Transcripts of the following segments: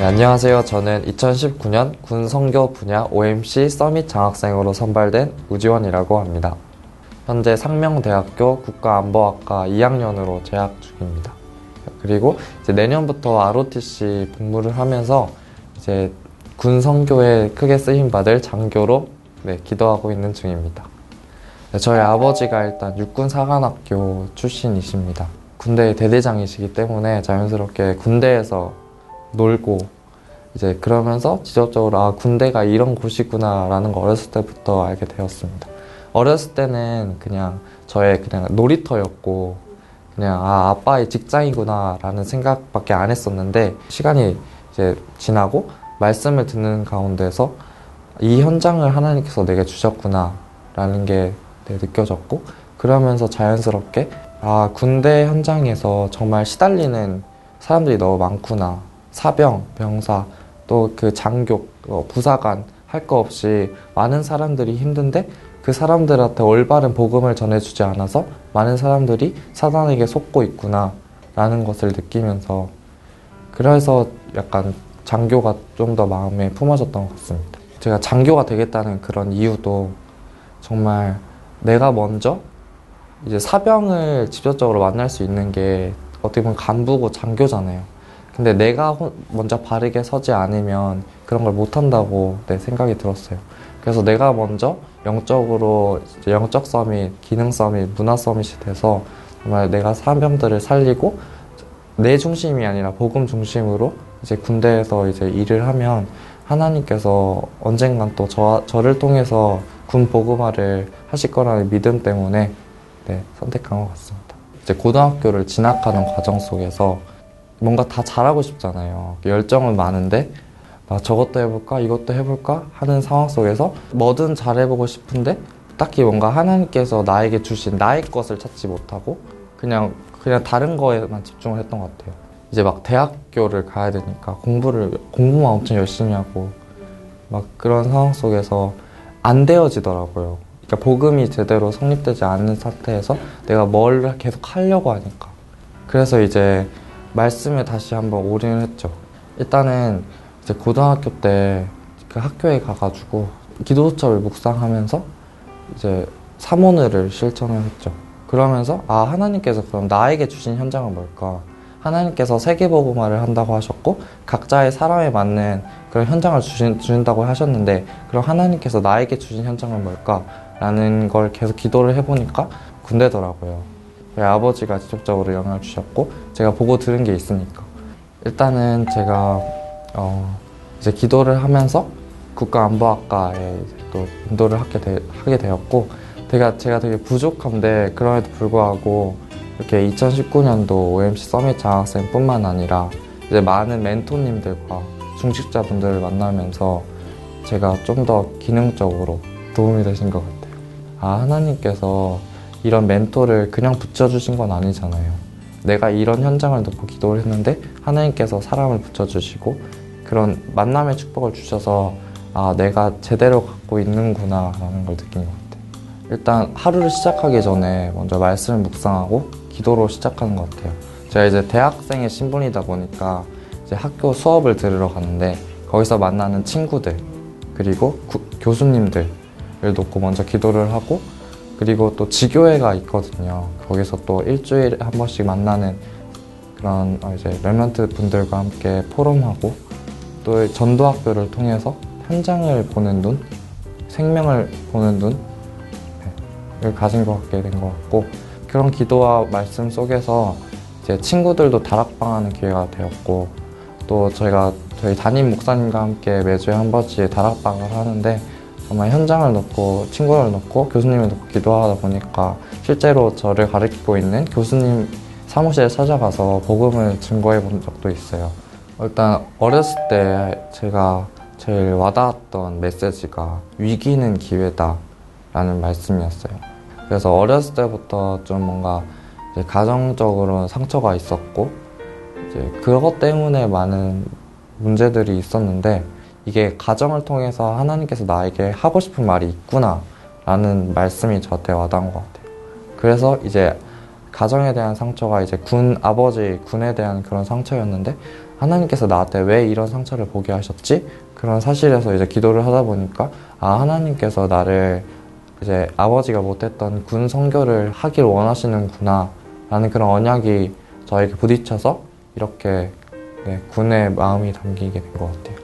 네, 안녕하세요. 저는 2019년 군 선교 분야 OMC 서밋 장학생으로 선발된 우지원이라고 합니다. 현재 상명대학교 국가안보학과 2학년으로 재학 중입니다. 그리고 이제 내년부터 ROTC 복무를 하면서 이제 군 선교에 크게 쓰임 받을 장교로 네, 기도하고 있는 중입니다. 네, 저희 아버지가 일단 육군 사관학교 출신이십니다. 군대 대대장이시기 때문에 자연스럽게 군대에서 놀고 이제 그러면서 직접적으로 아 군대가 이런 곳이구나라는 거 어렸을 때부터 알게 되었습니다. 어렸을 때는 그냥 저의 그냥 놀이터였고 그냥 아 아빠의 직장이구나라는 생각밖에 안 했었는데 시간이 이제 지나고 말씀을 듣는 가운데서 이 현장을 하나님께서 내게 주셨구나라는 게 네, 느껴졌고 그러면서 자연스럽게 아 군대 현장에서 정말 시달리는 사람들이 너무 많구나 사병, 병사, 또 그 장교, 어, 부사관 할 거 없이 많은 사람들이 힘든데 그 사람들한테 올바른 복음을 전해주지 않아서 많은 사람들이 사단에게 속고 있구나 라는 것을 느끼면서 그래서 약간 장교가 좀 더 마음에 품어졌던 것 같습니다. 제가 장교가 되겠다는 그런 이유도 정말 내가 먼저 이제 사병을 직접적으로 만날 수 있는 게 어떻게 보면 간부고 장교잖아요. 근데 내가 먼저 바르게 서지 않으면 그런 걸 못한다고 내 생각이 들었어요. 그래서 내가 먼저 영적으로 영적 서밋, 기능 서밋, 문화 서밋이 돼서 정말 내가 사병들을 살리고 내 중심이 아니라 복음 중심으로 이제 군대에서 이제 일을 하면 하나님께서 언젠간 또 저, 저를 통해서 군 복음화를 하실 거라는 믿음 때문에 네, 선택한 것 같습니다. 이제 고등학교를 진학하는 과정 속에서 뭔가 다 잘하고 싶잖아요. 열정은 많은데 막 아, 저것도 해볼까 이것도 해볼까 하는 상황 속에서 뭐든 잘해보고 싶은데 딱히 뭔가 하나님께서 나에게 주신 나의 것을 찾지 못하고 그냥 그냥 다른 거에만 집중을 했던 것 같아요. 이제 막 대학교를 가야 되니까 공부를 공부만 엄청 열심히 하고 막 그런 상황 속에서 안 되어지더라고요. 그러니까 복음이 제대로 성립되지 않는 상태에서 내가 뭘 계속 하려고 하니까 그래서 이제 말씀에 다시 한번 올인을 했죠. 일단은 이제 고등학교 때 그 학교에 가가지고 기도처를 묵상하면서 이제 사모늘을 실천을 했죠. 그러면서 아 하나님께서 그럼 나에게 주신 현장은 뭘까? 하나님께서 세계복음화를 한다고 하셨고 각자의 사람에 맞는 그런 현장을 주신, 주신다고 하셨는데 그럼 하나님께서 나에게 주신 현장은 뭘까? 라는 걸 계속 기도를 해보니까 군대더라고요. 아버지가 직접적으로 영향을 주셨고 제가 보고 들은 게 있으니까 일단은 제가 어 이제 기도를 하면서 국가안보학과에 또 인도를 하게, 되, 하게 되었고 제가, 제가 되게 부족한데 그럼에도 불구하고 이렇게 2019년도 OMC 서밋 장학생뿐만 아니라 이제 많은 멘토님들과 중직자분들을 만나면서 제가 좀 더 기능적으로 도움이 되신 것 같아요. 아, 하나님께서 이런 멘토를 그냥 붙여주신 건 아니잖아요. 내가 이런 현장을 놓고 기도를 했는데 하나님께서 사람을 붙여주시고 그런 만남의 축복을 주셔서 아 내가 제대로 갖고 있는구나 라는 걸 느낀 것 같아요. 일단 하루를 시작하기 전에 먼저 말씀을 묵상하고 기도로 시작하는 것 같아요. 제가 이제 대학생의 신분이다 보니까 이제 학교 수업을 들으러 가는데 거기서 만나는 친구들 그리고 구, 교수님들을 놓고 먼저 기도를 하고 그리고 또 지교회가 있거든요. 거기서 또 일주일에 한 번씩 만나는 그런 어, 이제 랩런트 분들과 함께 포럼하고 또 전도학교를 통해서 현장을 보는 눈, 생명을 보는 눈을 네, 가진 것 같게 된 것 같고 그런 기도와 말씀 속에서 이제 친구들도 다락방하는 기회가 되었고 또 저희가 저희 담임 목사님과 함께 매주에 한 번씩 다락방을 하는데 정말 현장을 놓고 친구를 놓고 교수님을 놓고 기도하다 보니까 실제로 저를 가르치고 있는 교수님 사무실에 찾아가서 복음을 증거해 본 적도 있어요. 일단 어렸을 때 제가 제일 와닿았던 메시지가 위기는 기회다 라는 말씀이었어요. 그래서 어렸을 때부터 좀 뭔가 가정적으로 상처가 있었고 그것 때문에 많은 문제들이 있었는데 이게 가정을 통해서 하나님께서 나에게 하고 싶은 말이 있구나 라는 말씀이 저한테 와닿은 것 같아요. 그래서 이제 가정에 대한 상처가 이제 군 아버지 군에 대한 그런 상처였는데 하나님께서 나한테 왜 이런 상처를 보게 하셨지? 그런 사실에서 이제 기도를 하다 보니까 아 하나님께서 나를 이제 아버지가 못했던 군 선교를 하길 원하시는구나 라는 그런 언약이 저에게 부딪혀서 이렇게 네, 군의 마음이 담기게 된 것 같아요.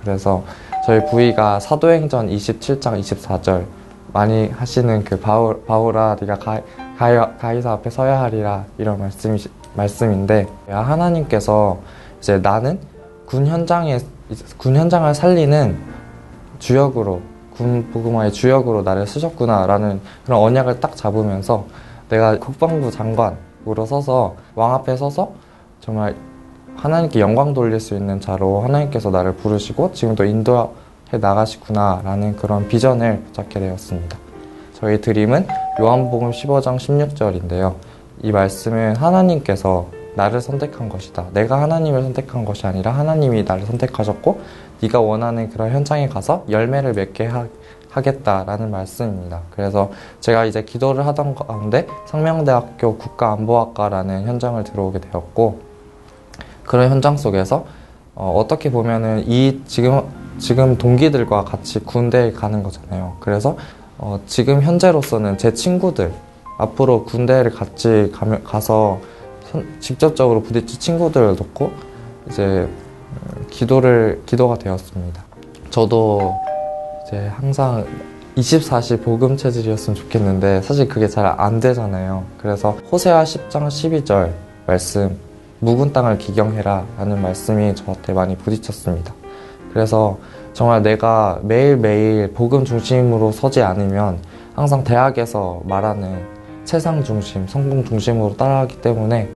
그래서 저희 부위가 사도행전 27장 24절 많이 하시는 그 바울, 바울아 네가 가, 가, 가이사 앞에 서야 하리라 이런 말씀 말씀인데 하나님께서 이제 나는 군 현장에 군 현장을 살리는 주역으로 군 보그마의 주역으로 나를 쓰셨구나라는 그런 언약을 딱 잡으면서 내가 국방부 장관으로 서서 왕 앞에 서서 정말 하나님께 영광 돌릴 수 있는 자로 하나님께서 나를 부르시고 지금도 인도해 나가시구나라는 그런 비전을 잡게 되었습니다. 저희 드림은 요한복음 15장 16절인데요. 이 말씀은 하나님께서 나를 선택한 것이다. 내가 하나님을 선택한 것이 아니라 하나님이 나를 선택하셨고 네가 원하는 그런 현장에 가서 열매를 맺게 하, 하겠다라는 말씀입니다. 그래서 제가 이제 기도를 하던 가운데 상명대학교 국가안보학과라는 현장을 들어오게 되었고 그런 현장 속에서 어, 떻게 보면은 이 지금 지금 동기들과 같이 군대에 가는 거잖아요. 그래서 어, 지금 현재로서는 제 친구들 앞으로 군대를 같이 가면, 가서 선, 직접적으로 부딪힐 친구들을 놓고 이제 음, 기도를 기도가 되었습니다. 저도 이제 항상 24시 복음 체질이었으면 좋겠는데 사실 그게 잘 안 되잖아요. 그래서 호세아 10장 12절 말씀 묵은 땅을 기경해라 라는 말씀이 저한테 많이 부딪혔습니다. 그래서 정말 내가 매일매일 복음 중심으로 서지 않으면 항상 대학에서 말하는 세상 중심, 성공 중심으로 따라가기 때문에